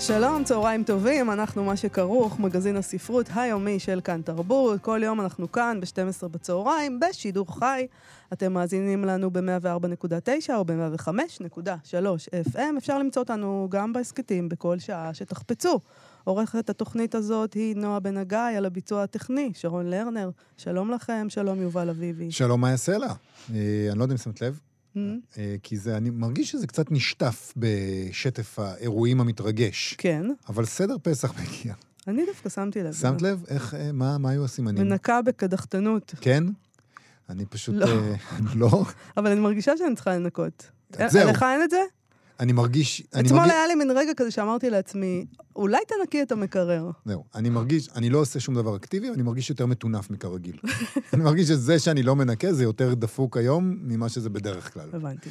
שלום, צהריים טובים, אנחנו מה שכרוך, מגזין הספרות היומי של כאן תרבות. כל יום אנחנו כאן ב-12 בצהריים, בשידור חי. אתם מאזינים לנו ב-104.9 או ב-105.3 FM. אפשר למצוא אותנו גם בהסכתים בכל שעה שתחפצו. עורכת התוכנית הזאת היא נועה בן הגיא, על הביצוע הטכני, שרון לרנר. שלום לכם, שלום יובל אביבי. שלום, מה יעשה לה? אה, אני לא יודע אם שמת לב, Mm, אה, כי זה, אני מרגיש שזה קצת נשטף בשטף האירועים המתרגש. כן, אבל סדר פסח מגיע. אני דווקא שמתי לב. שמת לב? איך, אה, מה, מה היו הסימנים? מנקה בקדחתנות, כן? אני פשוט... לא. אה, לא? אבל אני מרגישה שאני צריכה לנקות. זהו. לך אין את זה? אני מרגיש... אתמול. היה לי מין רגע כזה שאמרתי לעצמי, אולי תנקי את המקרר. זהו, אני מרגיש, אני לא עושה שום דבר אקטיבי, אני מרגיש יותר מטונף מכרגיל. אני מרגיש שזה שאני לא מנקה זה יותר דפוק היום ממה שזה בדרך כלל. הבנתי.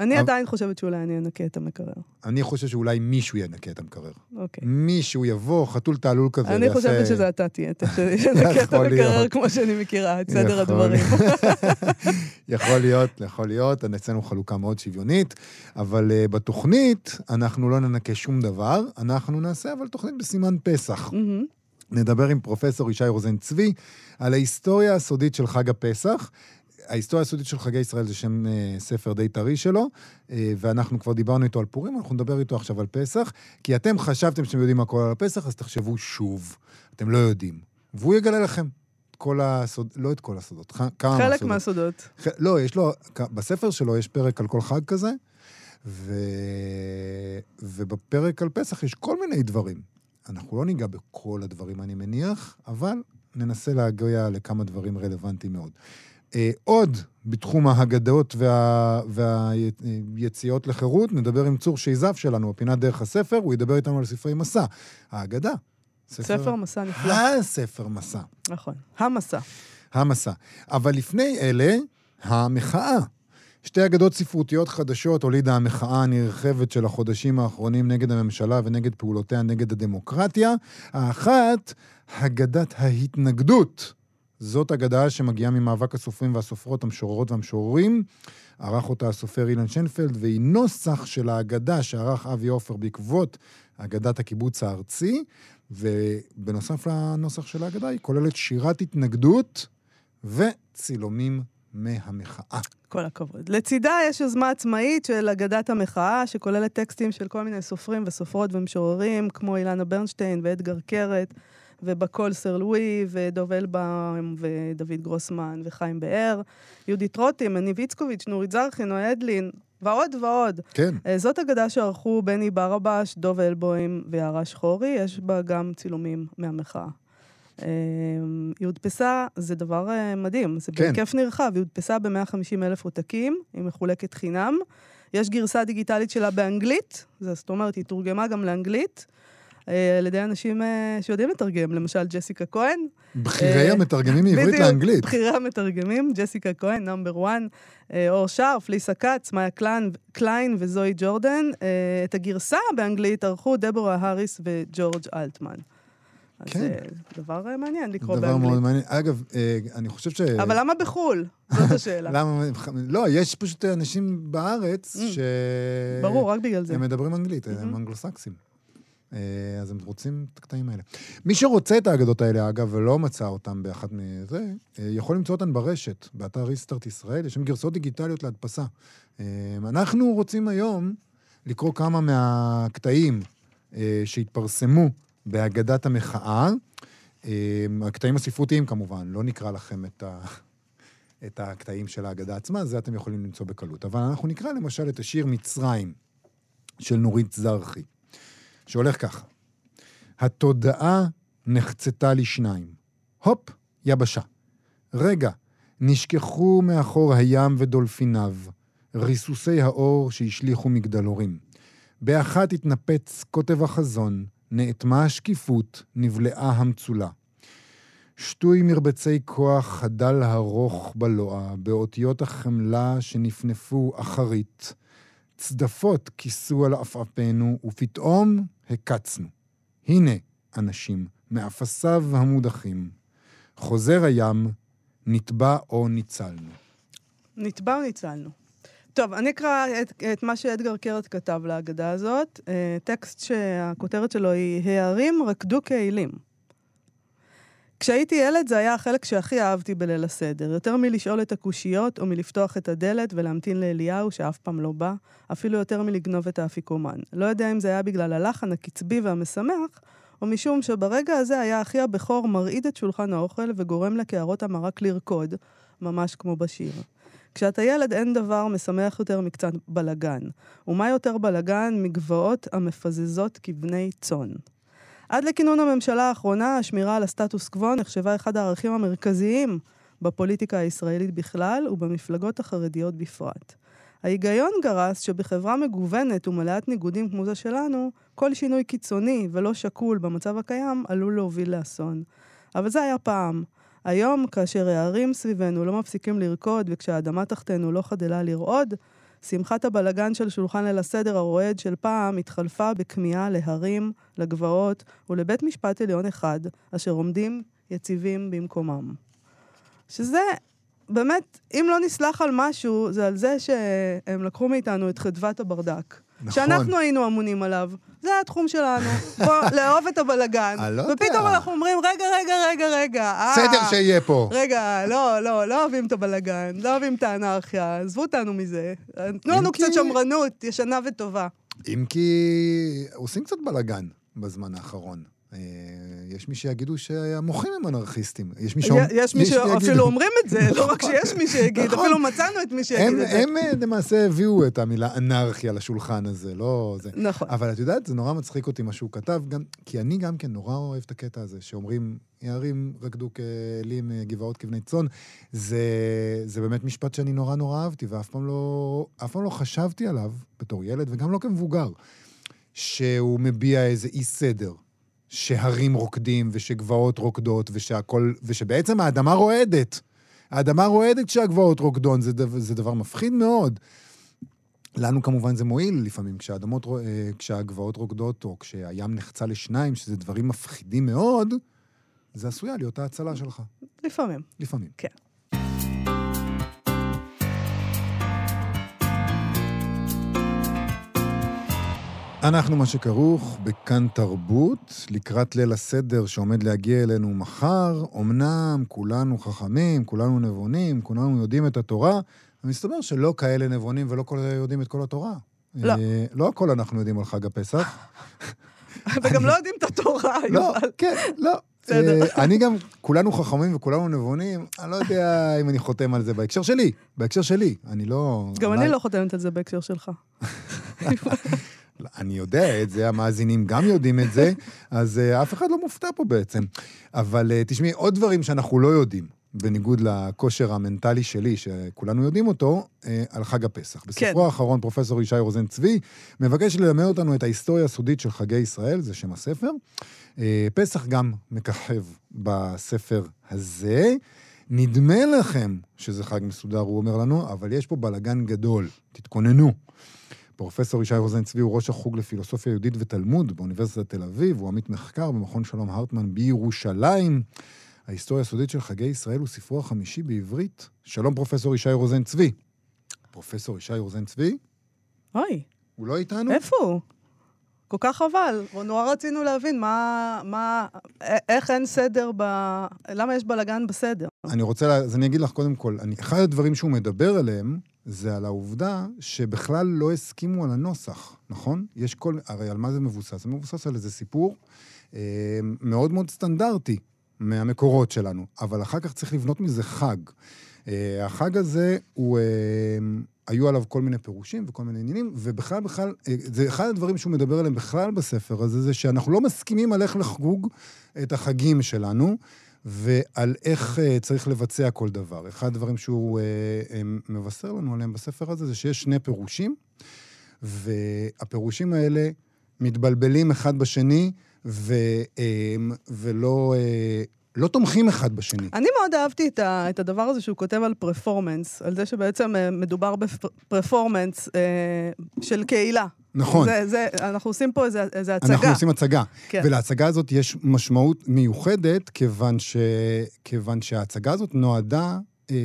אני אבל- עדיין חושבת שאולי אני אנקה את המקרר. אני חושב שאולי מישהו ינקה את המקרר. אוקיי. מישהו יבוא, חתול תעלול כזה, אני ויעשה- חושבת שזה אתה תהיה, ת- שנקה את המקרר. כמו שאני מכירה, את סדר. הדברים. יכול להיות, יכול להיות, אצלנו חלוקה מאוד שוויונית, אבל uh, בתוכנית אנחנו לא ננקה שום דבר, אנחנו נעשה אבל תוכנית בסימן פסח. מהמם. נדבר עם פרופסור ישי רוזן צבי על ההיסטוריה הסודית של חג הפסח. ההיסטוריה הסודית של חגי ישראל זה שם uh, ספר די טרי שלו, uh, ואנחנו כבר דיברנו איתו על פורים, אנחנו נדבר איתו עכשיו על פסח, כי אתם חשבתם שאתם יודעים הכל על הפסח, אז תחשבו שוב, אתם לא יודעים. והוא יגלה לכם את כל הסודות, לא את כל הסודות, כמה חלק מהסודות. מהסודות. ח- לא, יש לו, בספר שלו יש פרק על כל חג כזה, ו... ובפרק על פסח יש כל מיני דברים. אנחנו לא ניגע בכל הדברים, אני מניח, אבל ננסה להגיע לכמה דברים רלוונטיים מאוד. אה, עוד בתחום ההגדות וה... והיציאות לחירות, נדבר עם צור שייזף שלנו, בפינת דרך הספר, הוא ידבר איתנו על ספרי מסע. ההגדה. ספר מסע נפלא. הספר מסע. נכון. המסע. המסע. אבל לפני אלה, המחאה. שתי אגדות ספרותיות חדשות הולידה המחאה הנרחבת של החודשים האחרונים נגד הממשלה ונגד פעולותיה נגד הדמוקרטיה. האחת, אגדת ההתנגדות. זאת אגדה שמגיעה ממאבק הסופרים והסופרות, המשוררות והמשוררים. ערך אותה הסופר אילן שנפלד, והיא נוסח של האגדה שערך אבי עופר בעקבות אגדת הקיבוץ הארצי. ובנוסף לנוסח של ההגדה, היא כוללת שירת התנגדות וצילומים מהמחאה. כל הכבוד. לצידה יש יוזמה עצמאית של אגדת המחאה, שכוללת טקסטים של כל מיני סופרים וסופרות ומשוררים, כמו אילנה ברנשטיין ואדגר קרת, ובקול סר לואי, ודוב אלבאום, ודוד גרוסמן, וחיים באר, יהודית רוטים, מניב איצקוביץ', נורית זרחי, נועה אדלין, ועוד ועוד. כן, אה, זאת אגדה שערכו בני ברבש, דוב אלבוים ויערה שחורי, יש בה גם צילומים מהמחאה. היא הודפסה, זה דבר אה, מדהים, זה כן. בהיקף נרחב, היא הודפסה ב-150 אלף עותקים, היא מחולקת חינם. יש גרסה דיגיטלית שלה באנגלית, זאת אומרת, היא תורגמה גם לאנגלית, אה, על ידי אנשים אה, שיודעים לתרגם, למשל ג'סיקה כהן. בכירי המתרגמים מעברית בדיוק, לאנגלית. בכירי המתרגמים, ג'סיקה כהן, נאמבר 1, אור שרף, ליסה כץ, מאיה קליין, קליין וזוהי ג'ורדן. את הגרסה באנגלית ערכו דבורה האריס וג'ורג' אלטמן. אז כן. אה, דבר אה, מעניין לקרוא דבר באנגלית. מאוד מעניין. אגב, אה, אני חושב ש... אבל למה בחו"ל? זאת השאלה. למה? לא, יש פשוט אנשים בארץ אממ. ש... ברור, רק בגלל זה. הם מדברים אנגלית, הם מהמם. אנגלוסקסים. אה, אז הם רוצים את הקטעים האלה. מי שרוצה את האגדות האלה, אגב, ולא מצא אותן באחת מזה, אה, יכול למצוא אותן ברשת, באתר ריסטארט ישראל, יש שם גרסאות דיגיטליות להדפסה. אה, אנחנו רוצים היום לקרוא כמה מהקטעים אה, שהתפרסמו בהגדת המחאה. אה, הקטעים הספרותיים כמובן, לא נקרא לכם את ה... את הקטעים של ההגדה עצמה, זה אתם יכולים למצוא בקלות. אבל אנחנו נקרא למשל את השיר מצרים של נורית זרחי, שהולך ככה: התודעה נחצתה לשניים. הופ, יבשה. רגע, נשכחו מאחור הים ודולפיניו, ריסוסי האור שהשליכו מגדלורים. באחת התנפץ קוטב החזון, נאטמה השקיפות, נבלעה המצולה. שטוי מרבצי כוח חדל הרוך בלוע, באותיות החמלה שנפנפו אחרית. צדפות כיסו על עפעפנו, ופתאום הקצנו. הנה, אנשים, מאפסיו המודחים. חוזר הים, נטבע או ניצלנו. נתבע או ניצלנו. טוב, אני אקרא את, את מה שאדגר קרת כתב להגדה הזאת. אה, טקסט שהכותרת שלו היא הערים רקדו כעילים. כשהייתי ילד זה היה החלק שהכי אהבתי בליל הסדר. יותר מלשאול את הקושיות או מלפתוח את הדלת ולהמתין לאליהו שאף פעם לא בא, אפילו יותר מלגנוב את האפיקומן. לא יודע אם זה היה בגלל הלחן הקצבי והמשמח, או משום שברגע הזה היה אחי הבכור מרעיד את שולחן האוכל וגורם לקערות המרק לרקוד, ממש כמו בשיר. כשאתה ילד אין דבר משמח יותר מקצת בלגן. ומה יותר בלגן מגבעות המפזזות כבני צאן. עד לכינון הממשלה האחרונה, השמירה על הסטטוס קוו נחשבה אחד הערכים המרכזיים בפוליטיקה הישראלית בכלל ובמפלגות החרדיות בפרט. ההיגיון גרס שבחברה מגוונת ומלאת ניגודים כמו זו שלנו, כל שינוי קיצוני ולא שקול במצב הקיים עלול להוביל לאסון. אבל זה היה פעם. היום, כאשר הערים סביבנו לא מפסיקים לרקוד וכשהאדמה תחתנו לא חדלה לרעוד, שמחת הבלגן של שולחן ליל הסדר הרועד של פעם התחלפה בכמיהה להרים, לגבעות ולבית משפט עליון אחד, אשר עומדים יציבים במקומם. שזה, באמת, אם לא נסלח על משהו, זה על זה שהם לקחו מאיתנו את חדוות הברדק. נכון. שאנחנו היינו אמונים עליו. זה התחום שלנו. בוא, לאהוב את הבלגן. אני לא יודע. ופתאום אנחנו אומרים, רגע, רגע, רגע, רגע. אה, סדר שיהיה פה. רגע, לא, לא, לא אוהבים את הבלגן, לא אוהבים את האנרכיה, עזבו אותנו מזה. תנו לנו קצת שמרנות, ישנה וטובה. אם כי עושים קצת בלאגן בזמן האחרון. אה, יש מי שיגידו שהמוחים הם אנרכיסטים. יש מי שאומר- יש מי שאפילו אומרים את זה, לא רק שיש מי שיגיד, נכון. אפילו מצאנו את מי שיגיד את זה. הם אה, למעשה הביאו את המילה אנרכיה לשולחן הזה, לא זה. נכון. אבל את יודעת, זה נורא מצחיק אותי מה שהוא כתב, כי אני גם כן נורא אוהב את הקטע הזה, שאומרים, יערים רקדו כאלים, אה, גבעות כבני צאן. זה, באמת משפט שאני נורא נורא אהבתי, ואף לא, פעם לא חשבתי עליו, בתור ילד, וגם לא כמבוגר, שהוא מביע איזה אי סדר. שהרים רוקדים ושגבעות רוקדות ושהכול, ושבעצם האדמה רועדת. האדמה רועדת כשהגבעות רוקדון, זה, דבר, זה דבר מפחיד מאוד. לנו כמובן זה מועיל לפעמים, כשהאדמות, אה, כשהגבעות רוקדות, או כשהים נחצה לשניים, שזה דברים מפחידים מאוד, זה עשויה להיות ההצלה שלך, לפעמים. לפעמים. כן. אנחנו מה שכרוך בכאן תרבות, לקראת ליל הסדר שעומד להגיע אלינו מחר. אמנם כולנו חכמים, כולנו נבונים, כולנו יודעים את התורה, ומסתבר שלא כאלה נבונים ולא כל יודעים את כל התורה. לא. אה, לא הכל אנחנו יודעים על חג הפסח. וגם לא יודעים את התורה, לא, יובל. כן, לא. בסדר. אה, אני גם, כולנו חכמים וכולנו נבונים, אני לא יודע אם אני חותם על זה בהקשר שלי, בהקשר שלי. אני לא... גם אני לא חותמת על זה בהקשר שלך. אני יודע את זה, המאזינים גם יודעים את זה, אז uh, אף אחד לא מופתע פה בעצם. אבל uh, תשמעי, עוד דברים שאנחנו לא יודעים, בניגוד לכושר המנטלי שלי, שכולנו יודעים אותו, uh, על חג הפסח. בספרו האחרון, פרופסור ישי רוזן צבי מבקש ללמד אותנו את ההיסטוריה הסודית של חגי ישראל, זה שם הספר. פסח גם מככב בספר הזה. נדמה לכם שזה חג מסודר, הוא אומר לנו, אבל יש פה בלגן גדול, תתכוננו. פרופסור ישי רוזן צבי הוא ראש החוג לפילוסופיה יהודית ותלמוד באוניברסיטת תל אביב, הוא עמית מחקר במכון שלום הרטמן בירושלים. ההיסטוריה הסודית של חגי ישראל הוא ספרו החמישי בעברית. שלום פרופסור ישי רוזן צבי. פרופסור ישי רוזן צבי, אוי, הוא לא איתנו? איפה הוא? כל כך חבל. נורא רצינו להבין מה, מה, איך אין סדר ב... למה יש בלאגן בסדר? אני רוצה, לה- אז אני אגיד לך קודם כל, אני, אחד הדברים שהוא מדבר עליהם, זה על העובדה שבכלל לא הסכימו על הנוסח, נכון? יש כל, הרי על מה זה מבוסס? זה מבוסס על איזה סיפור אה, מאוד מאוד סטנדרטי מהמקורות שלנו, אבל אחר כך צריך לבנות מזה חג. אה, החג הזה, הוא, אה, היו עליו כל מיני פירושים וכל מיני עניינים, ובכלל, בכלל, אה, זה אחד הדברים שהוא מדבר עליהם בכלל בספר הזה, זה שאנחנו לא מסכימים על איך לחגוג את החגים שלנו. ועל איך uh, צריך לבצע כל דבר. אחד הדברים שהוא uh, uh, מבשר לנו עליהם בספר הזה, זה שיש שני פירושים, והפירושים האלה מתבלבלים אחד בשני, ו, uh, ולא, uh, לא תומכים אחד בשני. אני מאוד אהבתי את, ה, את הדבר הזה שהוא כותב על פרפורמנס, על זה שבעצם אה, מדובר בפרפורמנס אה, של קהילה. נכון. זה, זה, אנחנו עושים פה איזה, איזה הצגה. אנחנו עושים הצגה. כן. ולהצגה הזאת יש משמעות מיוחדת, כיוון, ש... כיוון שההצגה הזאת נועדה אה,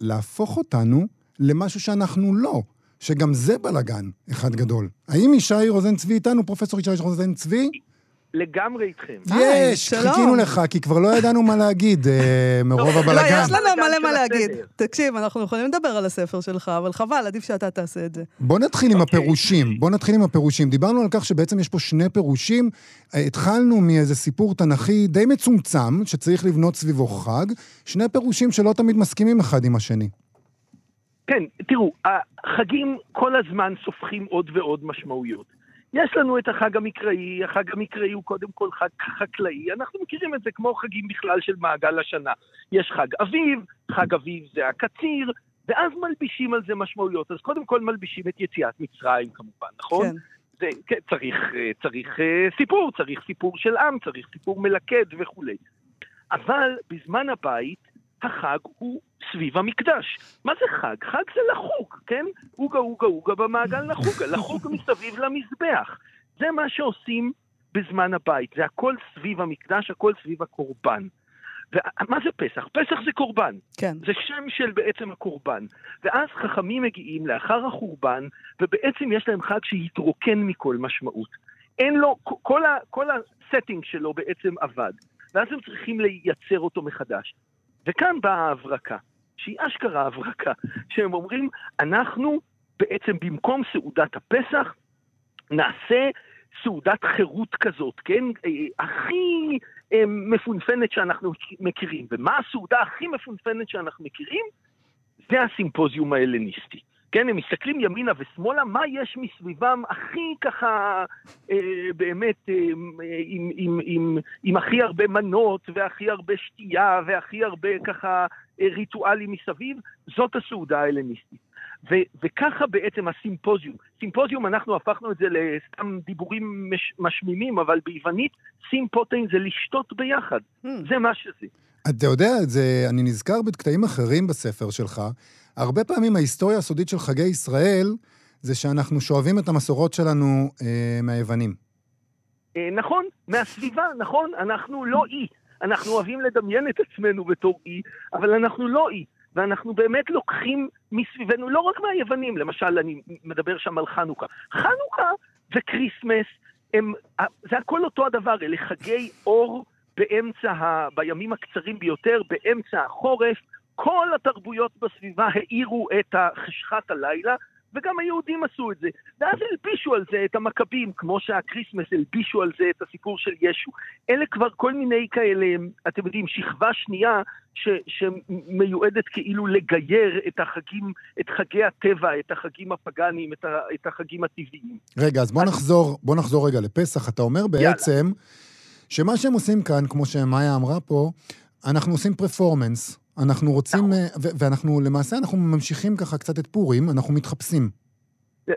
להפוך אותנו למשהו שאנחנו לא. שגם זה בלאגן אחד גדול. האם ישי רוזן צבי איתנו, פרופסור ישי רוזן צבי? לגמרי איתכם. היי, יש. חיכינו לך, כי כבר לא ידענו מה להגיד אה, מרוב לא, הבלאגן. לא, יש לנו מלא מה להגיד. תקשיב, אנחנו יכולים לדבר על הספר שלך, אבל חבל, עדיף שאתה תעשה את זה. בוא נתחיל עם אוקיי. הפירושים. בוא נתחיל עם הפירושים. דיברנו על כך שבעצם יש פה שני פירושים. אה, התחלנו מאיזה סיפור תנכי די מצומצם, שצריך לבנות סביבו חג. שני פירושים שלא תמיד מסכימים אחד עם השני. כן, תראו, החגים כל הזמן סופחים עוד ועוד משמעויות. יש לנו את החג המקראי, החג המקראי הוא קודם כל חג חקלאי, אנחנו מכירים את זה כמו חגים בכלל של מעגל השנה. יש חג אביב, חג אביב זה הקציר, ואז מלבישים על זה משמעויות. אז קודם כל מלבישים את יציאת מצרים כמובן, נכון? כן. זה, כן, צריך, אה, צריך אה, סיפור, צריך סיפור של עם, צריך סיפור מלכד וכולי. אבל בזמן הבית, החג הוא סביב המקדש. מה זה חג? חג זה לחוג, כן? עוגה, עוגה, עוגה במעגל לחוגה, לחוג מסביב למזבח. זה מה שעושים בזמן הבית, זה הכל סביב המקדש, הכל סביב הקורבן. ומה זה פסח? פסח זה קורבן. כן. זה שם של בעצם הקורבן. ואז חכמים מגיעים לאחר החורבן, ובעצם יש להם חג שהתרוקן מכל משמעות. אין לו, כל, ה, כל הסטינג שלו בעצם אבד. ואז הם צריכים לייצר אותו מחדש. וכאן באה ההברקה, שהיא אשכרה הברקה, שהם אומרים, אנחנו בעצם במקום סעודת הפסח, נעשה סעודת חירות כזאת, כן? אה, הכי אה, מפונפנת שאנחנו מכירים. ומה הסעודה הכי מפונפנת שאנחנו מכירים? זה הסימפוזיום ההלניסטי. כן, הם מסתכלים ימינה ושמאלה, מה יש מסביבם הכי ככה, אה, באמת, אה, עם, עם, עם, עם הכי הרבה מנות, והכי הרבה שתייה, והכי הרבה ככה אה, ריטואלים מסביב, זאת הסעודה ההלניסטית. ו- וככה בעצם הסימפוזיום. סימפוזיום, אנחנו הפכנו את זה לסתם דיבורים מש- משמימים, אבל ביוונית סימפוטין זה לשתות ביחד. Hmm. זה מה שזה. אתה יודע, זה, אני נזכר בקטעים אחרים בספר שלך. הרבה פעמים ההיסטוריה הסודית של חגי ישראל זה שאנחנו שואבים את המסורות שלנו אה, מהיוונים. אה, נכון, מהסביבה, נכון, אנחנו לא אי. אנחנו אוהבים לדמיין את עצמנו בתור אי, אבל אנחנו לא אי. ואנחנו באמת לוקחים מסביבנו, לא רק מהיוונים, למשל, אני מדבר שם על חנוכה. חנוכה וכריסמס, הם, זה הכל אותו הדבר, אלה חגי אור באמצע, ה, בימים הקצרים ביותר, באמצע החורף. כל התרבויות בסביבה האירו את חשכת הלילה, וגם היהודים עשו את זה. ואז הלבישו על זה את המכבים, כמו שהקריסמס הלבישו על זה את הסיפור של ישו. אלה כבר כל מיני כאלה, אתם יודעים, שכבה שנייה ש, שמיועדת כאילו לגייר את החגים, את חגי הטבע, את החגים הפגאניים, את, ה, את החגים הטבעיים. רגע, אז בוא אז- נחזור, בוא נחזור רגע לפסח. אתה אומר בעצם שמה שהם עושים כאן, כמו שמאיה אמרה פה, אנחנו עושים פרפורמנס. אנחנו רוצים, נכון. אה, ו- ואנחנו, למעשה אנחנו ממשיכים ככה קצת את פורים, אנחנו מתחפשים.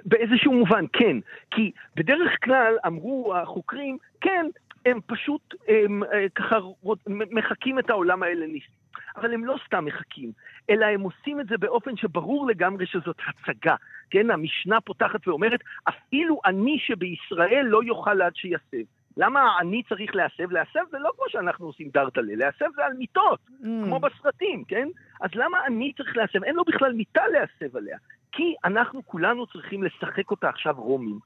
באיזשהו מובן, כן. כי בדרך כלל אמרו החוקרים, כן, הם פשוט הם, אה, ככה מחקים את העולם ההלניסטי. אבל הם לא סתם מחקים, אלא הם עושים את זה באופן שברור לגמרי שזאת הצגה. כן, המשנה פותחת ואומרת, אפילו אני שבישראל לא יוכל עד שיסב. למה אני צריך להסב? להסב זה לא כמו שאנחנו עושים דרטלה, להסב זה על מיטות. Hmm. כמו בסרטים, כן? אז למה אני צריך להסב? אין לו בכלל מיטה להסב עליה. כי אנחנו כולנו צריכים לשחק אותה עכשיו רומים.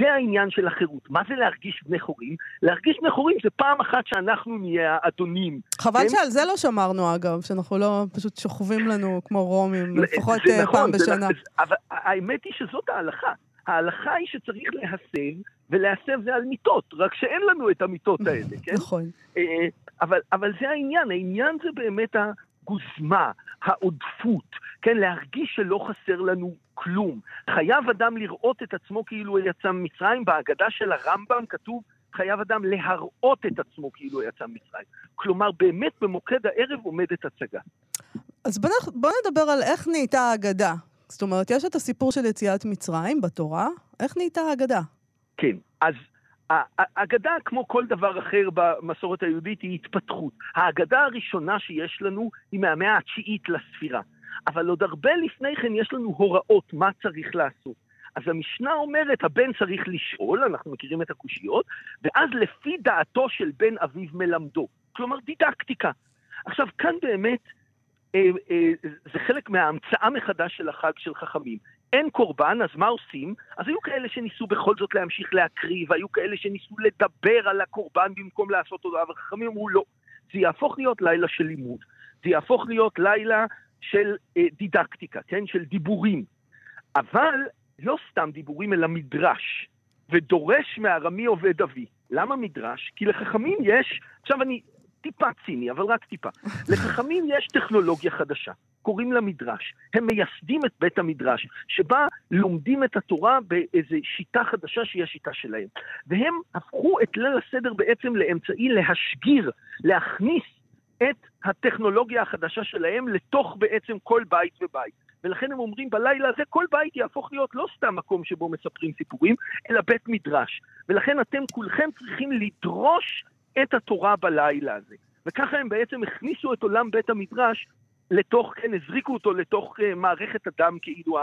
זה העניין של החירות. מה זה להרגיש בני חורים? להרגיש בני חורים זה פעם אחת שאנחנו נהיה האדונים. חבל כן? שעל זה לא שמרנו, אגב, שאנחנו לא פשוט שוכבים לנו כמו רומים, לפחות זה אה, נכון, פעם זה בשנה. נכון, אבל האמת היא שזאת ההלכה. ההלכה היא שצריך להסב, ולהסב זה על מיטות, רק שאין לנו את המיטות האלה, כן? נכון. אה, אבל, אבל זה העניין, העניין זה באמת הגוזמה, העודפות, כן, להרגיש שלא חסר לנו כלום. חייב אדם לראות את עצמו כאילו הוא יצא ממצרים, בהגדה של הרמב"ם כתוב חייב אדם להראות את עצמו כאילו יצא ממצרים. כלומר, באמת במוקד הערב עומדת הצגה. אז בוא נדבר על איך נהייתה האגדה. זאת אומרת, יש את הסיפור של יציאת מצרים בתורה, איך נהייתה האגדה? כן, אז האגדה, כמו כל דבר אחר במסורת היהודית, היא התפתחות. האגדה הראשונה שיש לנו היא מהמאה התשיעית לספירה. אבל עוד הרבה לפני כן יש לנו הוראות מה צריך לעשות. אז המשנה אומרת, הבן צריך לשאול, אנחנו מכירים את הקושיות, ואז לפי דעתו של בן אביו מלמדו. כלומר, דידקטיקה. עכשיו, כאן באמת, אה, אה, זה חלק מההמצאה מחדש של החג של חכמים. אין קורבן, אז מה עושים? אז היו כאלה שניסו בכל זאת להמשיך להקריב, היו כאלה שניסו לדבר על הקורבן במקום לעשות אותו, אבל חכמים אמרו לא. זה יהפוך להיות לילה של לימוד. זה יהפוך להיות לילה של אה, דידקטיקה, כן? של דיבורים. אבל לא סתם דיבורים, אלא מדרש. ודורש מארמי עובד אבי. למה מדרש? כי לחכמים יש, עכשיו אני טיפה ציני, אבל רק טיפה. לחכמים יש טכנולוגיה חדשה, קוראים לה מדרש. הם מייסדים את בית המדרש, שבה לומדים את התורה באיזו שיטה חדשה שהיא השיטה שלהם. והם הפכו את ליל הסדר בעצם לאמצעי להשגיר, להכניס את הטכנולוגיה החדשה שלהם לתוך בעצם כל בית ובית. ולכן הם אומרים בלילה הזה כל בית יהפוך להיות לא סתם מקום שבו מספרים סיפורים, אלא בית מדרש. ולכן אתם כולכם צריכים לדרוש את התורה בלילה הזה. וככה הם בעצם הכניסו את עולם בית המדרש לתוך, כן, הזריקו אותו לתוך uh, מערכת הדם כאילו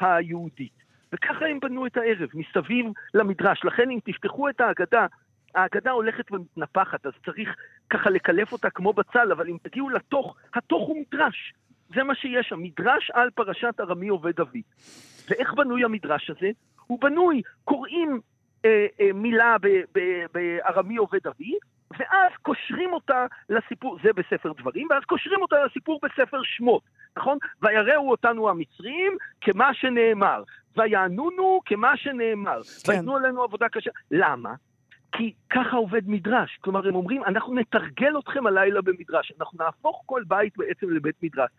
היהודית. וככה הם בנו את הערב, מסביב למדרש. לכן אם תפתחו את ההגדה, ההגדה הולכת ומתנפחת, אז צריך ככה לקלף אותה כמו בצל, אבל אם תגיעו לתוך, התוך הוא מדרש. זה מה שיש שם, מדרש על פרשת ארמי עובד אבי. ואיך בנוי המדרש הזה? הוא בנוי, קוראים אה, אה, מילה בארמי עובד אבי, ואז קושרים אותה לסיפור, זה בספר דברים, ואז קושרים אותה לסיפור בספר שמות, נכון? ויראו אותנו המצרים כמה שנאמר, ויענונו כמה שנאמר, כן. ויתנו עלינו עבודה קשה. למה? כי ככה עובד מדרש. כלומר, הם אומרים, אנחנו נתרגל אתכם הלילה במדרש, אנחנו נהפוך כל בית בעצם לבית מדרש.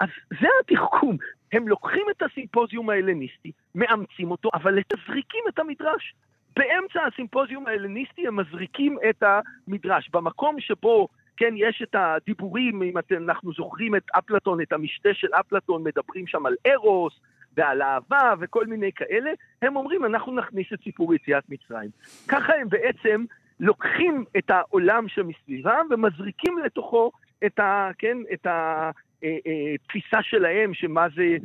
אז זה התחכום. הם לוקחים את הסימפוזיום ההלניסטי, מאמצים אותו, אבל מתזריקים את המדרש. באמצע הסימפוזיום ההלניסטי הם מזריקים את המדרש. במקום שבו, כן, יש את הדיבורים, אם אתם, אנחנו זוכרים את אפלטון, את המשתה של אפלטון, מדברים שם על ארוס, ועל אהבה וכל מיני כאלה, הם אומרים, אנחנו נכניס את סיפור יציאת מצרים. ככה הם בעצם לוקחים את העולם שמסביבם ומזריקים לתוכו את ה... כן, את ה... אה, אה, שלהם, שמה זה,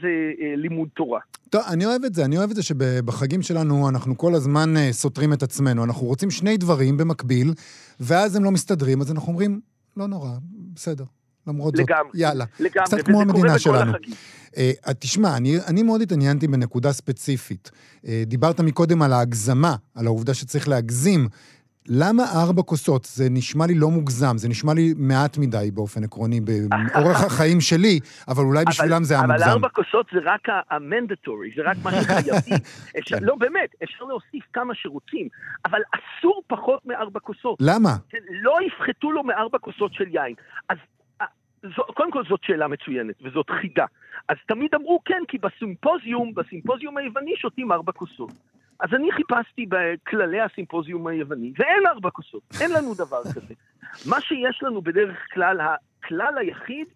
זה אה, לימוד תורה. טוב, אני אוהב את זה. אני אוהב את זה שבחגים שלנו אנחנו כל הזמן סותרים את עצמנו. אנחנו רוצים שני דברים במקביל, ואז הם לא מסתדרים, אז אנחנו אומרים, לא נורא, בסדר. למרות לגמרי, זאת, יאללה. לגמרי, קצת כמו המדינה שלנו. Uh, תשמע, אני, אני מאוד התעניינתי בנקודה ספציפית. Uh, דיברת מקודם על ההגזמה, על העובדה שצריך להגזים. למה ארבע כוסות? זה נשמע לי לא מוגזם, זה נשמע לי מעט מדי באופן עקרוני, באורח החיים שלי, אבל אולי בשבילם זה היה מוגזם. אבל ארבע כוסות זה רק המנדטורי, זה רק מה שחייבים. כן. לא, באמת, אפשר להוסיף כמה שרוצים, אבל אסור פחות מארבע כוסות. למה? לא יפחתו לו מארבע כוסות של יין. אז זו, קודם כל זאת שאלה מצוינת, וזאת חידה. אז תמיד אמרו כן, כי בסימפוזיום, בסימפוזיום היווני שותים ארבע כוסות. אז אני חיפשתי בכללי הסימפוזיום היווני, ואין ארבע כוסות, אין לנו דבר כזה. מה שיש לנו בדרך כלל, הכלל היחיד,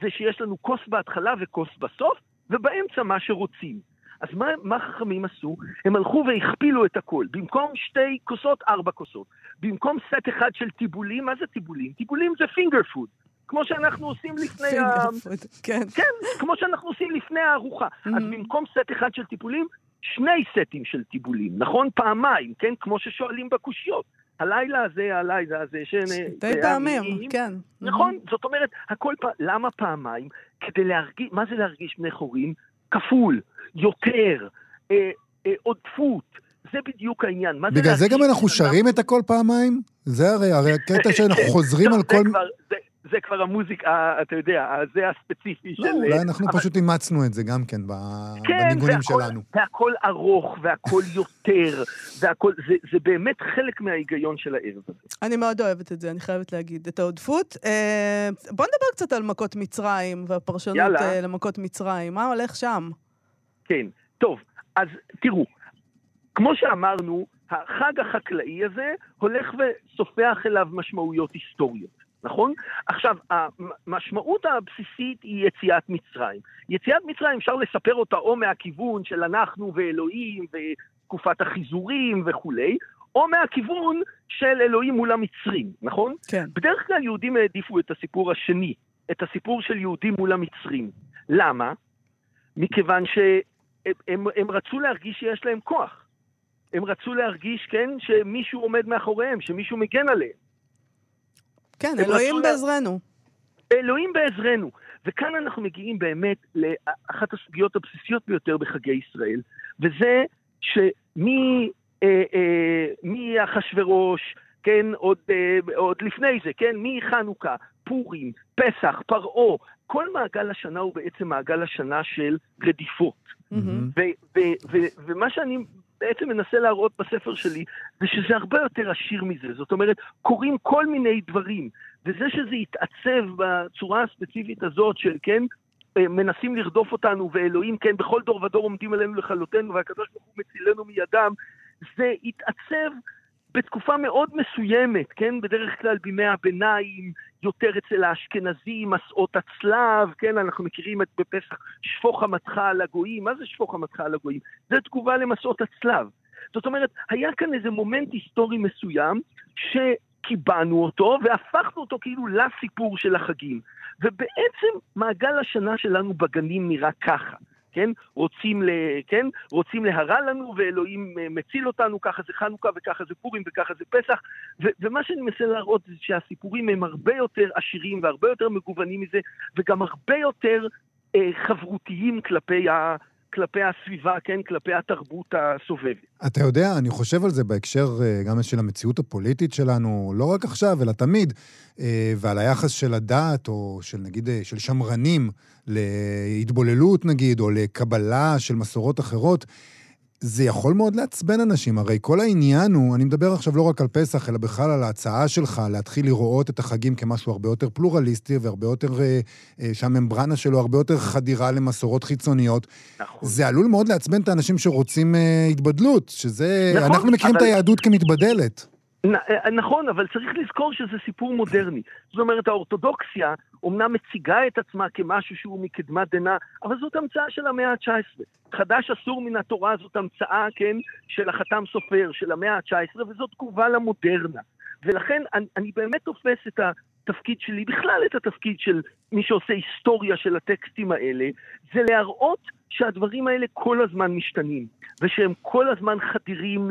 זה שיש לנו כוס בהתחלה וכוס בסוף, ובאמצע מה שרוצים. אז מה, מה חכמים עשו? הם הלכו והכפילו את הכל. במקום שתי כוסות, ארבע כוסות. במקום סט אחד של טיבולים, מה זה טיבולים? טיבולים זה פינגר פוד. כמו שאנחנו עושים לפני ה... כן. כן, כמו שאנחנו עושים לפני הארוחה. Mm-hmm. אז במקום סט אחד של טיפולים, שני סטים של טיבולים, נכון? פעמיים, כן? כמו ששואלים בקושיות. הלילה הזה, הלילה הזה, ש... שתי פעמים, כן. נכון, זאת אומרת, הכל פעם, למה פעמיים? כדי להרגיש, מה זה להרגיש בני חורים? כפול, יותר, אה, אה, עודפות. זה בדיוק העניין. בגלל זה גם אנחנו שרים את הכל פעמיים? זה הרי, הרי הקטע שאנחנו חוזרים על כל... זה כבר המוזיקה, אתה יודע, זה הספציפי לא, של... אולי אנחנו אבל... פשוט אימצנו את זה גם כן, כן בניגונים והכל, שלנו. כן, והכל ארוך, והכל יותר, והכל, זה, זה באמת חלק מההיגיון של הערב הזה. אני מאוד אוהבת את זה, אני חייבת להגיד. את העודפות. אה, בוא נדבר קצת על מכות מצרים, והפרשנות יאללה. אה, למכות מצרים. מה הולך שם? כן, טוב, אז תראו, כמו שאמרנו, החג החקלאי הזה הולך וסופח אליו משמעויות היסטוריות. נכון? עכשיו, המשמעות הבסיסית היא יציאת מצרים. יציאת מצרים אפשר לספר אותה או מהכיוון של אנחנו ואלוהים ותקופת החיזורים וכולי, או מהכיוון של אלוהים מול המצרים, נכון? כן. בדרך כלל יהודים העדיפו את הסיפור השני, את הסיפור של יהודים מול המצרים. למה? מכיוון שהם הם, הם רצו להרגיש שיש להם כוח. הם רצו להרגיש, כן, שמישהו עומד מאחוריהם, שמישהו מגן עליהם. כן, אלוהים בעזרנו. אלוהים בעזרנו. וכאן אנחנו מגיעים באמת לאחת הסוגיות הבסיסיות ביותר בחגי ישראל, וזה שמי אה, אה, כן, עוד, אה, עוד לפני זה, כן, מחנוכה, פורים, פסח, פרעה, כל מעגל השנה הוא בעצם מעגל השנה של רדיפות. מהמם. ו- ו- ו- ומה שאני בעצם מנסה להראות בספר שלי, זה שזה הרבה יותר עשיר מזה. זאת אומרת, קורים כל מיני דברים, וזה שזה יתעצב בצורה הספציפית הזאת של, כן, אה, מנסים לרדוף אותנו, ואלוהים, כן, בכל דור ודור עומדים עלינו לכלותנו, והקדוש ברוך הוא מצילנו מידם, זה יתעצב בתקופה מאוד מסוימת, כן? בדרך כלל בימי הביניים, יותר אצל האשכנזים, מסעות הצלב, כן? אנחנו מכירים את בפסח שפוך חמתך על הגויים. מה זה שפוך חמתך על הגויים? זה תגובה למסעות הצלב. זאת אומרת, היה כאן איזה מומנט היסטורי מסוים שקיבענו אותו והפכנו אותו כאילו לסיפור של החגים. ובעצם מעגל השנה שלנו בגנים נראה ככה. כן? רוצים, ל, כן? רוצים להרע לנו ואלוהים אה, מציל אותנו, ככה זה חנוכה וככה זה פורים וככה זה פסח. ו- ומה שאני מנסה להראות זה שהסיפורים הם הרבה יותר עשירים והרבה יותר מגוונים מזה, וגם הרבה יותר אה, חברותיים כלפי, ה- כלפי הסביבה, כן? כלפי התרבות הסובבת. אתה יודע, אני חושב על זה בהקשר אה, גם של המציאות הפוליטית שלנו, לא רק עכשיו, אלא תמיד, אה, ועל היחס של הדת, או של נגיד, אה, של שמרנים, להתבוללות נגיד, או לקבלה של מסורות אחרות. זה יכול מאוד לעצבן אנשים, הרי כל העניין הוא, אני מדבר עכשיו לא רק על פסח, אלא בכלל על ההצעה שלך להתחיל לראות את החגים כמשהו הרבה יותר פלורליסטי והרבה יותר, אה, אה, שהממברנה שלו הרבה יותר חדירה למסורות חיצוניות. נכון. זה עלול מאוד לעצבן את האנשים שרוצים אה, התבדלות, שזה... נכון, אנחנו מכירים אבל- את היהדות כמתבדלת. נ- אה, נכון, אבל צריך לזכור שזה סיפור מודרני. זאת אומרת, האורתודוקסיה אומנם מציגה את עצמה כמשהו שהוא מקדמת דנא, אבל זאת המצאה של המאה ה-19. חדש אסור מן התורה זאת המצאה, כן, של החתם סופר, של המאה ה-19, וזאת תגובה למודרנה. ולכן אני, אני באמת תופס את התפקיד שלי, בכלל את התפקיד של מי שעושה היסטוריה של הטקסטים האלה, זה להראות שהדברים האלה כל הזמן משתנים, ושהם כל הזמן חדירים.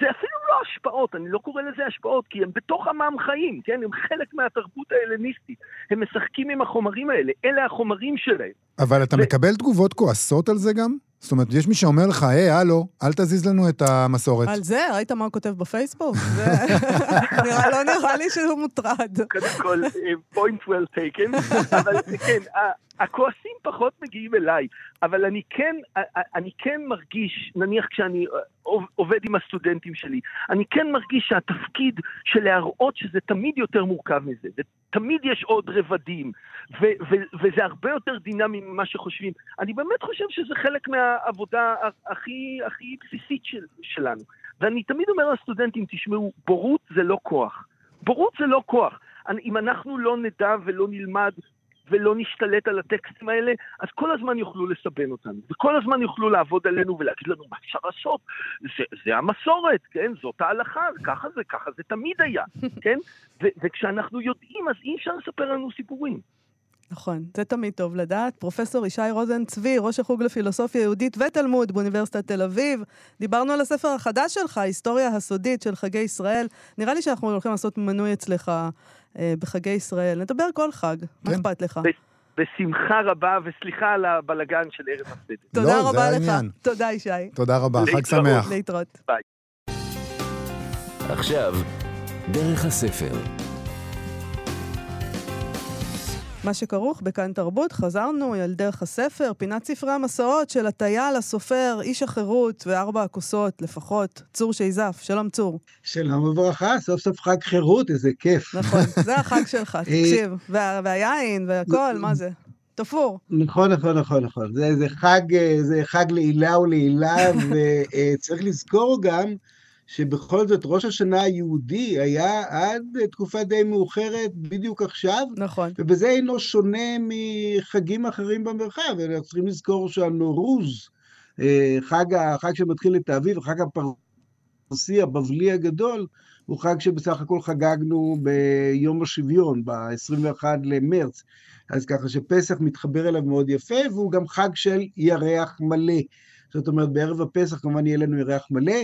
זה אפילו לא השפעות, אני לא קורא לזה השפעות, כי הם בתוך עמם חיים, כן? הם חלק מהתרבות ההלניסטית. הם משחקים עם החומרים האלה, אלה החומרים שלהם. אבל אתה ו- מקבל תגובות כועסות על זה גם? זאת אומרת, יש מי שאומר לך, היי, הלו, אל תזיז לנו את המסורת. על זה, ראית מה הוא כותב בפייסבוק? נראה, לא נראה לי שהוא מוטרד. קודם כל, אה, point well taken, אבל כן, ה- הכועסים פחות מגיעים אליי, אבל אני כן, ה- ה- אני כן מרגיש, נניח כשאני אה, עוב- עובד עם הסטודנטים שלי, אני כן מרגיש שהתפקיד של להראות שזה תמיד יותר מורכב מזה, ותמיד יש עוד רבדים, ו- ו- וזה הרבה יותר דינמי ממה שחושבים. אני באמת חושב שזה חלק מהעבודה הכי, הכי בסיסית של, שלנו. ואני תמיד אומר לסטודנטים, תשמעו, בורות זה לא כוח. בורות זה לא כוח. אם אנחנו לא נדע ולא נלמד ולא נשתלט על הטקסטים האלה, אז כל הזמן יוכלו לסבן אותנו, וכל הזמן יוכלו לעבוד עלינו ולהגיד לנו מה אפשר לעשות. זה, זה המסורת, כן? זאת ההלכה, ככה זה, ככה זה תמיד היה, כן? ו- וכשאנחנו יודעים, אז אי אפשר לספר לנו סיפורים. נכון, זה תמיד טוב לדעת. פרופסור ישי רוזן צבי, ראש החוג לפילוסופיה יהודית ותלמוד באוניברסיטת תל אביב. דיברנו על הספר החדש שלך, ההיסטוריה הסודית של חגי ישראל. נראה לי שאנחנו הולכים לעשות מנוי אצלך בחגי ישראל. נדבר כל חג, מה כן. אכפת לך? בשמחה רבה, וסליחה על הבלגן של ערב הסדר. תודה לא, רבה לך. העניין. תודה, ישי. תודה רבה, חג. שמח. להתראות. עכשיו, דרך הספר. מה שכרוך בכאן תרבות, חזרנו אל דרך הספר, פינת ספרי המסעות של הטייל, הסופר, איש החירות וארבע הכוסות, לפחות, צור שייזף. שלום צור. שלום וברכה, סוף סוף חג חירות, איזה כיף. נכון, זה החג שלך, תקשיב. וה, והיין והכל, מה זה? תפור. נכון, נכון, נכון, נכון. זה, זה חג, אה, זה חג לעילה ולעילה, וצריך לזכור גם שבכל זאת ראש השנה היהודי היה עד תקופה די מאוחרת בדיוק עכשיו, נכון. ובזה אינו שונה מחגים אחרים במרחב. אנחנו צריכים לזכור שהנורוז, אה, חג, ה- חג שמתחיל את האביב, חג הפר... הפרסי הבבלי הגדול, הוא חג שבסך הכל חגגנו ביום השוויון, ב-21 למרץ. אז ככה שפסח מתחבר אליו מאוד יפה, והוא גם חג של ירח מלא. זאת אומרת, בערב הפסח כמובן יהיה לנו ירח מלא,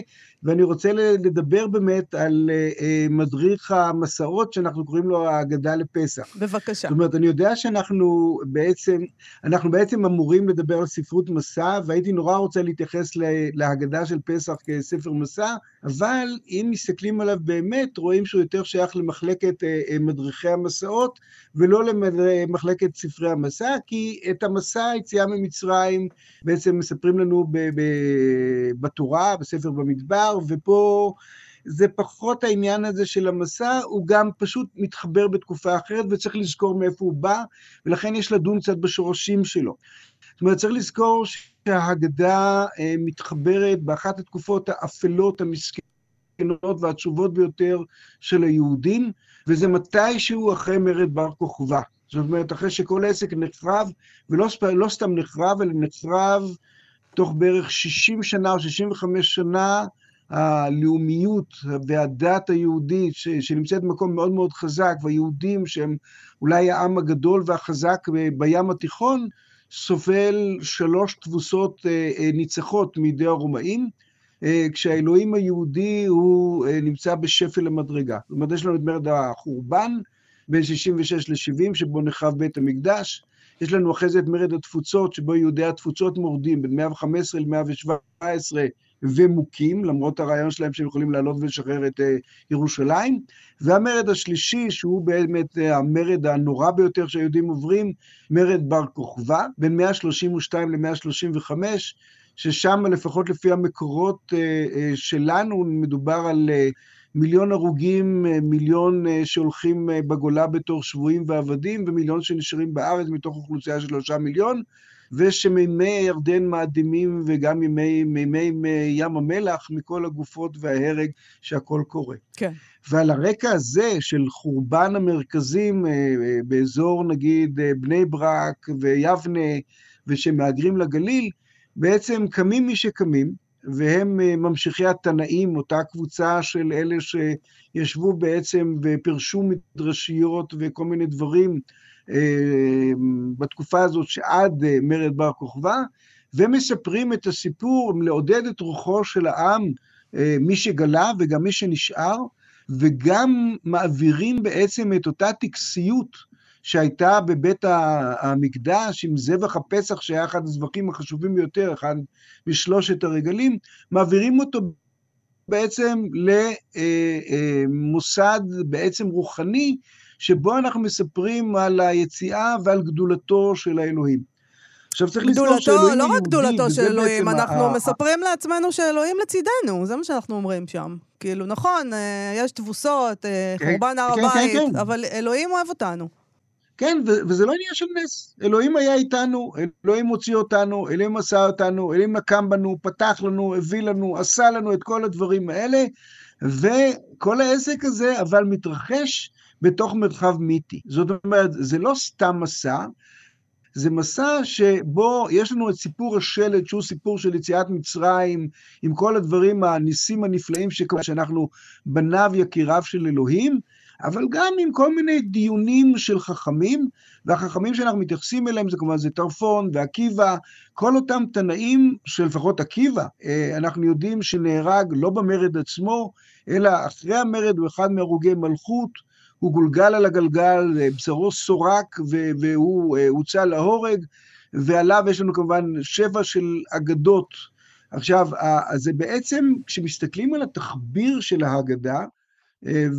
ואני רוצה לדבר באמת על uh, מדריך המסעות שאנחנו קוראים לו ההגדה לפסח. בבקשה. זאת אומרת, אני יודע שאנחנו בעצם, אנחנו בעצם אמורים לדבר על ספרות מסע, והייתי נורא רוצה להתייחס להגדה של פסח כספר מסע, אבל אם מסתכלים עליו באמת, רואים שהוא יותר שייך למחלקת uh, מדריכי המסעות, ולא למחלקת ספרי המסע, כי את המסע, היציאה ממצרים, בעצם מספרים לנו בתורה, בספר במדבר, ופה זה פחות העניין הזה של המסע, הוא גם פשוט מתחבר בתקופה אחרת, וצריך לזכור מאיפה הוא בא, ולכן יש לדון קצת בשורשים שלו. זאת אומרת, צריך לזכור שההגדה אה, מתחברת באחת התקופות האפלות, המסכנות והעצובות ביותר של היהודים, וזה מתישהו אחרי מרד בר כוכבא. זאת אומרת, אחרי שכל העסק נחרב, ולא לא סתם נחרב, אלא נחרב תוך בערך 60 שנה או 65 שנה, הלאומיות והדת היהודית, ש, שנמצאת במקום מאוד מאוד חזק, והיהודים שהם אולי העם הגדול והחזק בים התיכון, סובל שלוש תבוסות אה, אה, ניצחות מידי הרומאים, אה, כשהאלוהים היהודי הוא נמצא בשפל המדרגה. זאת אומרת, יש לנו את מרד החורבן בין 66 ל-70, שבו נחרב בית המקדש, יש לנו אחרי זה את מרד התפוצות, שבו יהודי התפוצות מורדים בין 115 ל-117 ומוכים, למרות הרעיון שלהם שהם יכולים לעלות ולשחרר את uh, ירושלים. והמרד השלישי, שהוא באמת uh, המרד הנורא ביותר שהיהודים עוברים, מרד בר כוכבא, בין 132 ל-135, ששם, לפחות לפי המקורות uh, שלנו, מדובר על... מיליון הרוגים, אה, מיליון אה, שהולכים אה, בגולה בתור שבויים ועבדים, ומיליון שנשארים בארץ מתוך אוכלוסייה של שלושה מיליון, ושמימי ירדן מאדימים וגם מימי, מימי ים המלח מכל הגופות וההרג שהכל קורה. כן. ועל הרקע הזה של חורבן המרכזים באזור נגיד בני ברק ויבנה, ושמהגרים לגליל, בעצם קמים מי שקמים, והם אה, ממשיכי התנאים, אותה קבוצה של אלה שישבו בעצם ופרשו מדרשיות וכל מיני דברים אה, בתקופה הזאת שעד אה, מרד בר כוכבא, ומספרים את הסיפור לעודד את רוחו של העם, מי שגלה וגם מי שנשאר, וגם מעבירים בעצם את אותה טקסיות שהייתה בבית המקדש עם זבח הפסח, שהיה אחד הזבחים החשובים ביותר, אחד משלושת הרגלים, מעבירים אותו בעצם למוסד בעצם רוחני, שבו אנחנו מספרים על היציאה ועל גדולתו של האלוהים. עכשיו צריך לזכור שאלוהים יהודי, לא רק גדולתו של אלוהים, אנחנו מספרים לעצמנו שאלוהים לצידנו, זה מה שאנחנו אומרים שם. כאילו, נכון, אה, יש תבוסות, אה, כן, חורבן הר כן, הבית, כן, אבל אלוהים אוהב אותנו. כן, וזה לא עניין של נס. אלוהים היה איתנו, אלוהים הוציא אותנו, אלוהים עשה אותנו, אלוהים נקם בנו, פתח לנו, הביא לנו, עשה לנו את כל הדברים האלה, וכל העסק הזה אבל מתרחש בתוך מרחב מיתי. זאת אומרת, זה לא סתם מסע, זה מסע שבו יש לנו את סיפור השלד, שהוא סיפור של יציאת מצרים, עם כל הדברים, הניסים הנפלאים שאנחנו בניו יקיריו של אלוהים, אבל גם עם כל מיני דיונים של חכמים, והחכמים שאנחנו מתייחסים אליהם זה כמובן זה טרפון ועקיבא, כל אותם תנאים שלפחות עקיבא, אה, אנחנו יודעים שנהרג לא במרד עצמו, אלא אחרי המרד הוא אחד מהרוגי מלכות, הוא גולגל על הגלגל, אה, בשרו סורק והוא אה, הוצא להורג, ועליו יש לנו כמובן שבע של אגדות. עכשיו, זה בעצם, כשמסתכלים על התחביר של ההגדה,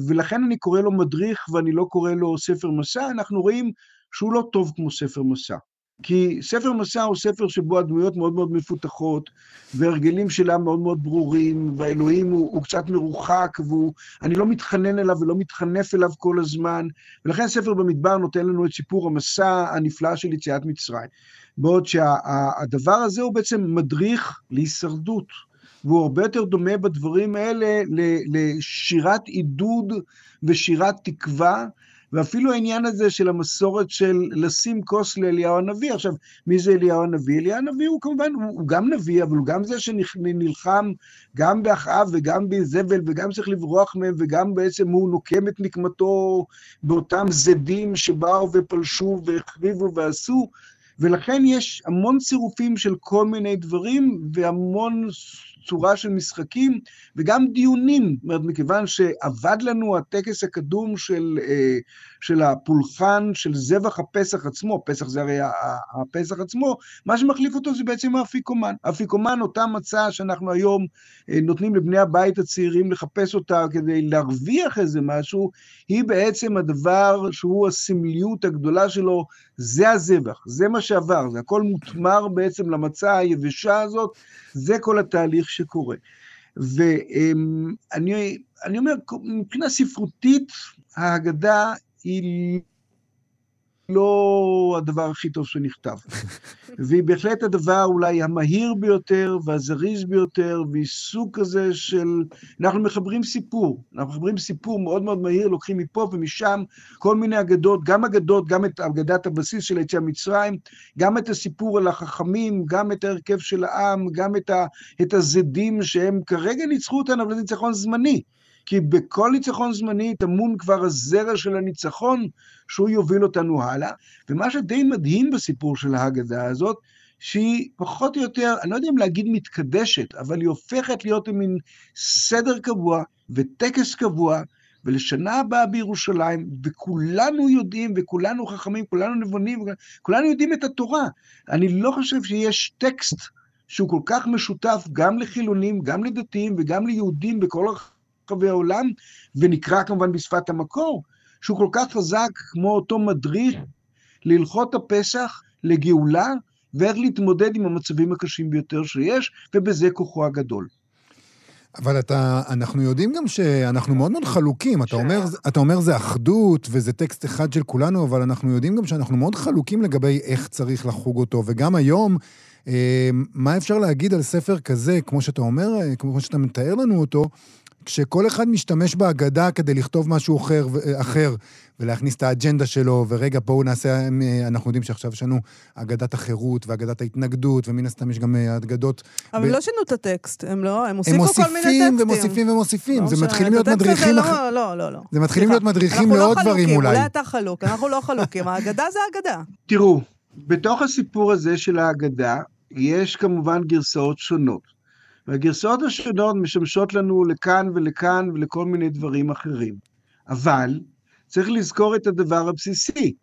ולכן אני קורא לו מדריך ואני לא קורא לו ספר מסע, אנחנו רואים שהוא לא טוב כמו ספר מסע. כי ספר מסע הוא ספר שבו הדמויות מאוד מאוד מפותחות, והרגלים שלה מאוד מאוד ברורים, והאלוהים הוא, הוא קצת מרוחק, ואני לא מתחנן אליו ולא מתחנף אליו כל הזמן, ולכן ספר במדבר נותן לנו את סיפור המסע הנפלא של יציאת מצרים. בעוד שהדבר שה, הזה הוא בעצם מדריך להישרדות. והוא הרבה יותר דומה בדברים האלה לשירת עידוד ושירת תקווה, ואפילו העניין הזה של המסורת של לשים כוס לאליהו הנביא. עכשיו, מי זה אליהו הנביא? אליהו הנביא הוא כמובן, הוא, הוא גם נביא, אבל הוא גם זה שנלחם גם באחאב וגם באיזבל, וגם צריך לברוח מהם, וגם בעצם הוא נוקם את נקמתו באותם זדים שבאו ופלשו והחריבו ועשו. ולכן יש המון צירופים של כל מיני דברים, והמון צורה של משחקים, וגם דיונים. זאת אומרת, מכיוון שאבד לנו הטקס הקדום של, אה, של הפולחן של זבח הפסח עצמו, פסח זה הרי הפסח עצמו, מה שמחליף אותו זה בעצם האפיקומן. האפיקומן, אותה מצה שאנחנו היום אה, נותנים לבני הבית הצעירים לחפש אותה כדי להרוויח איזה משהו, היא בעצם הדבר שהוא הסמליות הגדולה שלו, זה הזבח, זה מה שעבר, זה הכל מותמר בעצם למצה היבשה הזאת, זה כל התהליך שקורה. ואני אומר, מבחינה ספרותית, ההגדה היא לא הדבר הכי טוב שנכתב. והיא בהחלט הדבר אולי המהיר ביותר והזריז ביותר, והיא סוג כזה של... אנחנו מחברים סיפור, אנחנו מחברים סיפור מאוד מאוד מהיר, לוקחים מפה ומשם כל מיני אגדות, גם אגדות, גם את אגדת הבסיס של יציאת מצרים, גם את הסיפור על החכמים, גם את ההרכב של העם, גם את, ה, את הזדים שהם כרגע ניצחו אותנו, אבל זה ניצחון זמני. כי בכל ניצחון זמני טמון כבר הזרע של הניצחון, שהוא יוביל אותנו הלאה. ומה שדי מדהים בסיפור של ההגדה הזאת, שהיא פחות או יותר, אני לא יודע אם להגיד מתקדשת, אבל היא הופכת להיות מין סדר קבוע וטקס קבוע, ולשנה הבאה בירושלים, וכולנו יודעים, וכולנו חכמים, כולנו נבונים, כולנו יודעים את התורה. אני לא חושב שיש טקסט שהוא כל כך משותף גם לחילונים, גם לדתיים וגם ליהודים בכל רחבי העולם, ונקרא כמובן בשפת המקור, שהוא כל כך חזק כמו אותו מדריך להלכות הפסח, לגאולה, ואיך להתמודד עם המצבים הקשים ביותר שיש, ובזה כוחו הגדול. אבל אתה, אנחנו יודעים גם שאנחנו מאוד מאוד חלוקים. אתה אומר, אתה אומר זה אחדות וזה טקסט אחד של כולנו, אבל אנחנו יודעים גם שאנחנו מאוד חלוקים לגבי איך צריך לחוג אותו. וגם היום, אה, מה אפשר להגיד על ספר כזה, כמו שאתה אומר, אה, כמו שאתה מתאר לנו אותו, כשכל אחד משתמש בהגדה כדי לכתוב משהו אחר, אחר ולהכניס את האג'נדה שלו, ורגע, פה נעשה, אנחנו יודעים שעכשיו יש לנו אגדת החירות ואגדת ההתנגדות, ומן הסתם יש גם אה, אגדות... אבל ב... לא שינו את הטקסט, הם לא, הם הוסיפו כל מיני טקסטים. הם מוסיפים ומוסיפים ומוסיפים, לא זה מתחילים להיות מדריכים... לא, לא, לא, לא. זה מתחילים להיות מדריכים לא לעוד דברים אולי. אולי אתה חלוק, אנחנו לא חלוקים, האגדה זה אגדה. תראו, בתוך הסיפור הזה של האגדה, יש כמובן גרסאות שונות. והגרסאות השונות משמשות לנו לכאן ולכאן ולכל מיני דברים אחרים. אבל צריך לזכור את הדבר הבסיסי.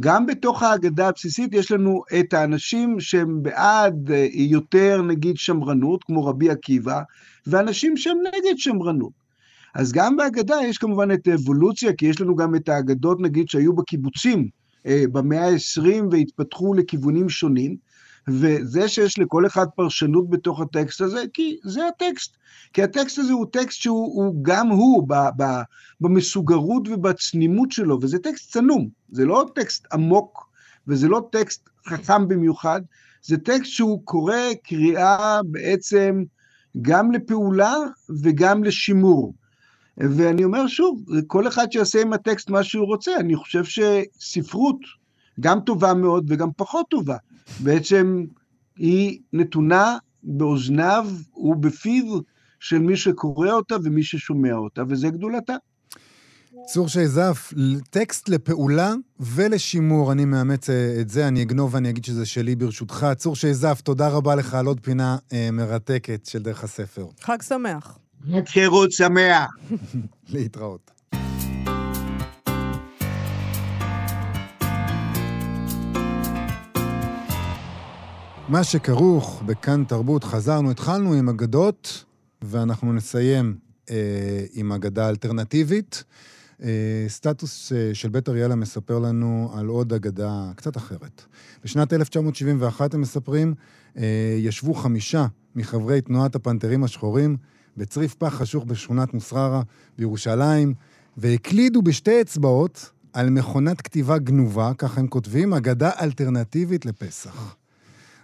גם בתוך ההגדה הבסיסית יש לנו את האנשים שהם בעד אה, יותר, נגיד, שמרנות, כמו רבי עקיבא, ואנשים שהם נגד שמרנות. אז גם בהגדה יש כמובן את האבולוציה, כי יש לנו גם את האגדות, נגיד, שהיו בקיבוצים אה, במאה ה-20 והתפתחו לכיוונים שונים, וזה שיש לכל אחד פרשנות בתוך הטקסט הזה, כי זה הטקסט. כי הטקסט הזה הוא טקסט שהוא הוא גם הוא ב, ב, במסוגרות ובצנימות שלו, וזה טקסט צנום, זה לא טקסט עמוק, וזה לא טקסט חכם במיוחד, זה טקסט שהוא קורא קריאה בעצם גם לפעולה וגם לשימור. ואני אומר שוב, כל אחד שיעשה עם הטקסט מה שהוא רוצה, אני חושב שספרות, גם טובה מאוד וגם פחות טובה, בעצם היא נתונה באוזניו ובפיו של מי שקורא אותה ומי ששומע אותה, וזה גדולתה. צור שייזף, טקסט לפעולה ולשימור, אני מאמץ אה, את זה, אני אגנוב ואני אגיד שזה שלי ברשותך. צור שייזף, תודה רבה לך על עוד פינה אה, מרתקת של דרך הספר. חג שמח. חירות שמח. להתראות. מה שכרוך בכאן תרבות, חזרנו, התחלנו עם אגדות, ואנחנו נסיים אה, עם אגדה אלטרנטיבית. אה, סטטוס אה, של בית אריאלה מספר לנו על עוד אגדה קצת אחרת. בשנת 1971, הם מספרים, אה, ישבו חמישה מחברי תנועת הפנתרים השחורים בצריף פח חשוך בשכונת מוסררה בירושלים, והקלידו בשתי אצבעות על מכונת כתיבה גנובה, ככה הם כותבים, אגדה אלטרנטיבית לפסח.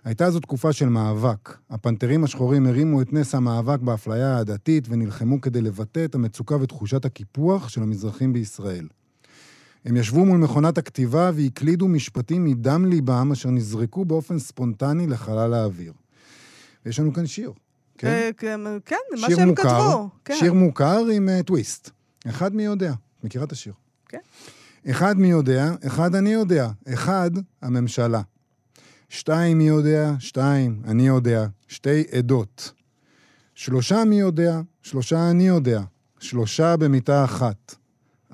הייתה זו תקופה של מאבק. הפנתרים השחורים הרימו את נס המאבק באפליה העדתית ונלחמו כדי לבטא את המצוקה ותחושת הקיפוח של המזרחים בישראל. הם ישבו מול מכונת הכתיבה והקלידו משפטים מדם ליבם אשר נזרקו באופן ספונטני לחלל האוויר. ויש לנו כאן שיר. כן? אה, כן, כן, מה שהם כתבו. כן. שיר מוכר עם uh, טוויסט. אחד מי יודע. מכירה את השיר? כן. אחד מי יודע, אחד אני יודע. אחד, הממשלה. שתיים מי יודע, שתיים, אני יודע. שתי עדות. שלושה מי יודע, שלושה אני יודע. שלושה במיטה אחת.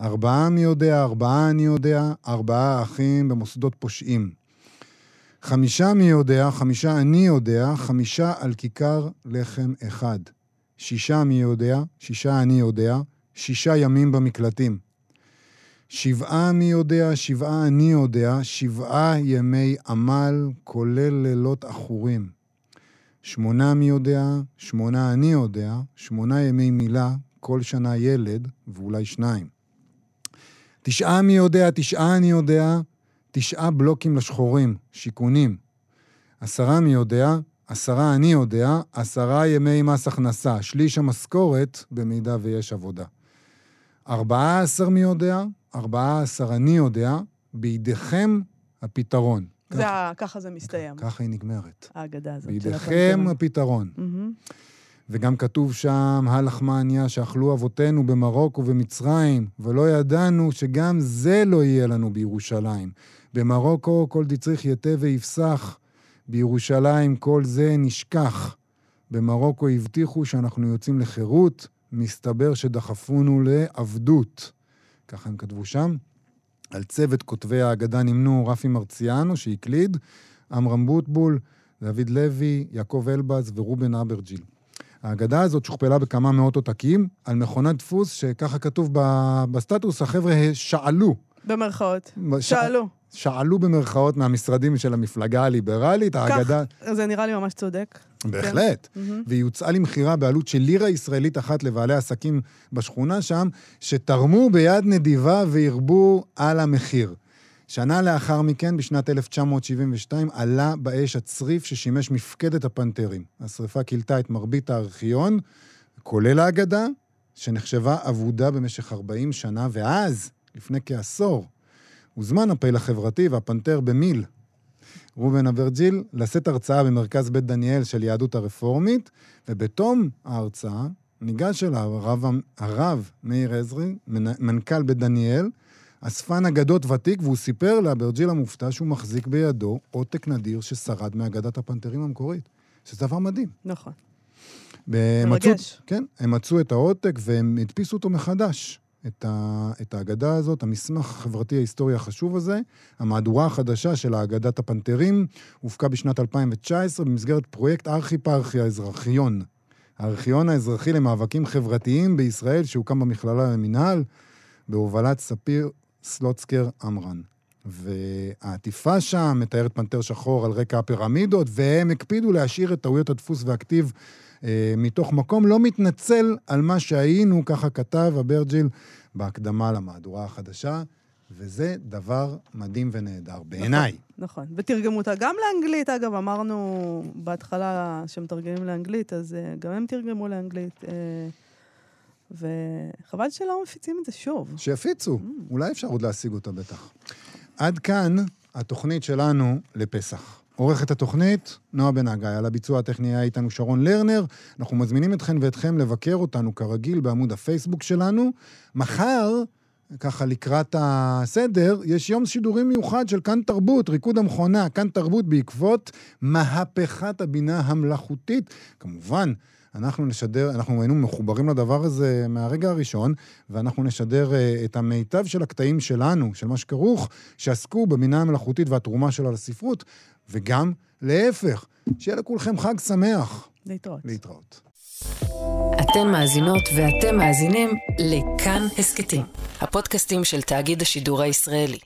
ארבעה מי יודע, ארבעה אני יודע, ארבעה אחים במוסדות פושעים. חמישה מי יודע, חמישה אני יודע, חמישה על כיכר לחם אחד. שישה מי יודע, שישה אני יודע, שישה ימים במקלטים. שבעה מי יודע, שבעה אני יודע, שבעה ימי עמל, כולל לילות עכורים. שמונה מי יודע, שמונה אני יודע, שמונה ימי מילה, כל שנה ילד, ואולי שניים. תשעה מי יודע, תשעה אני יודע, תשעה בלוקים לשחורים, שיכונים. עשרה מי יודע, עשרה אני יודע, עשרה ימי מס הכנסה, שליש המשכורת, במידה ויש עבודה. ארבעה עשר מי יודע, ארבעה עשר אני יודע, בידיכם הפתרון. זה ה- ככה זה מסתיים, ככה היא נגמרת. ההגדה הזאת. בידיכם. הפתרון. מהמם. וגם כתוב שם, הלחמניה שאכלו אבותינו במרוקו ומצרים, ולא ידענו שגם זה לא יהיה לנו בירושלים. במרוקו כל דצריך יתה ויפסח, בירושלים כל זה נשכח. במרוקו הבטיחו שאנחנו יוצאים לחירות, מסתבר שדחפונו לעבדות. ככה הם כתבו שם. על צוות כותבי ההגדה נמנו רפי מרציאנו, שהקליד, עמרם בוטבול, דוד לוי, יעקב אלבז ורובן אברג'יל. ההגדה הזאת שוכפלה בכמה מאות עותקים על מכונת דפוס, שככה כתוב ב- בסטטוס, החבר'ה שאלו. במרכאות. ש- שאלו. שאלו במרכאות מהמשרדים של המפלגה הליברלית, ההגדה... כך, זה נראה לי ממש צודק. בהחלט. מהמם. והיא הוצאה למכירה בעלות של לירה ישראלית אחת לבעלי עסקים בשכונה שם, שתרמו ביד נדיבה והרבו על המחיר. שנה לאחר מכן, בשנת 1972, עלה באש הצריף ששימש מפקדת הפנתרים. השרפה כילתה את מרבית הארכיון, כולל ההגדה, שנחשבה אבודה במשך 40 שנה, ואז, לפני כעשור, הוזמן הפעיל החברתי והפנתר במיל, ראובן אברג'יל, לשאת הרצאה במרכז בית דניאל של יהדות הרפורמית, ובתום ההרצאה ניגש אליו הרב, הרב מאיר עזרי, מנ- מנכ"ל בית דניאל, אספן אגדות ותיק, והוא סיפר לאברג'יל המופתע שהוא מחזיק בידו עותק נדיר ששרד מאגדת הפנתרים המקורית. שזה דבר מדהים. נכון. מרגש. כן, הם מצאו את העותק והם הדפיסו אותו מחדש. את, ה, את ההגדה הזאת, המסמך החברתי ההיסטורי החשוב הזה, המהדורה החדשה של האגדת הפנתרים, הופקה בשנת 2019 במסגרת פרויקט ארכי-פרחי האזרחיון. הארכיון האזרחי למאבקים חברתיים בישראל, שהוקם במכללה למינהל, בהובלת ספיר סלוצקר עמרן. והעטיפה שם מתארת פנתר שחור על רקע הפירמידות, והם הקפידו להשאיר את טעויות הדפוס והכתיב מתוך מקום לא מתנצל על מה שהיינו, ככה כתב אברג'יל בהקדמה למהדורה החדשה, וזה דבר מדהים ונהדר, בעיניי. נכון. ותרגמו אותה גם לאנגלית, אגב, אמרנו בהתחלה שמתרגמים לאנגלית, אז אה, גם הם תרגמו לאנגלית. אה, וחבל שלא מפיצים את זה שוב. שיפיצו, אולי אפשר עוד להשיג אותה בטח. עד כאן התוכנית שלנו לפסח. עורכת התוכנית, נועה בן הגיא. על הביצוע הטכני היה איתנו שרון לרנר. אנחנו מזמינים אתכן ואתכם לבקר אותנו כרגיל בעמוד הפייסבוק שלנו. מחר, ככה לקראת הסדר, יש יום שידורים מיוחד של כאן תרבות, ריקוד המכונה, כאן תרבות בעקבות מהפכת הבינה המלאכותית. כמובן, אנחנו נשדר, אנחנו היינו מחוברים לדבר הזה מהרגע הראשון, ואנחנו נשדר uh, את המיטב של הקטעים שלנו, של מה שכרוך, שעסקו בבינה המלאכותית והתרומה שלה לספרות, וגם להפך, שיהיה לכולכם חג שמח. להתראות. להתראות. אתן מאזינות ואתם מאזינים לכאן הסכתים, הפודקאסטים של תאגיד השידור הישראלי.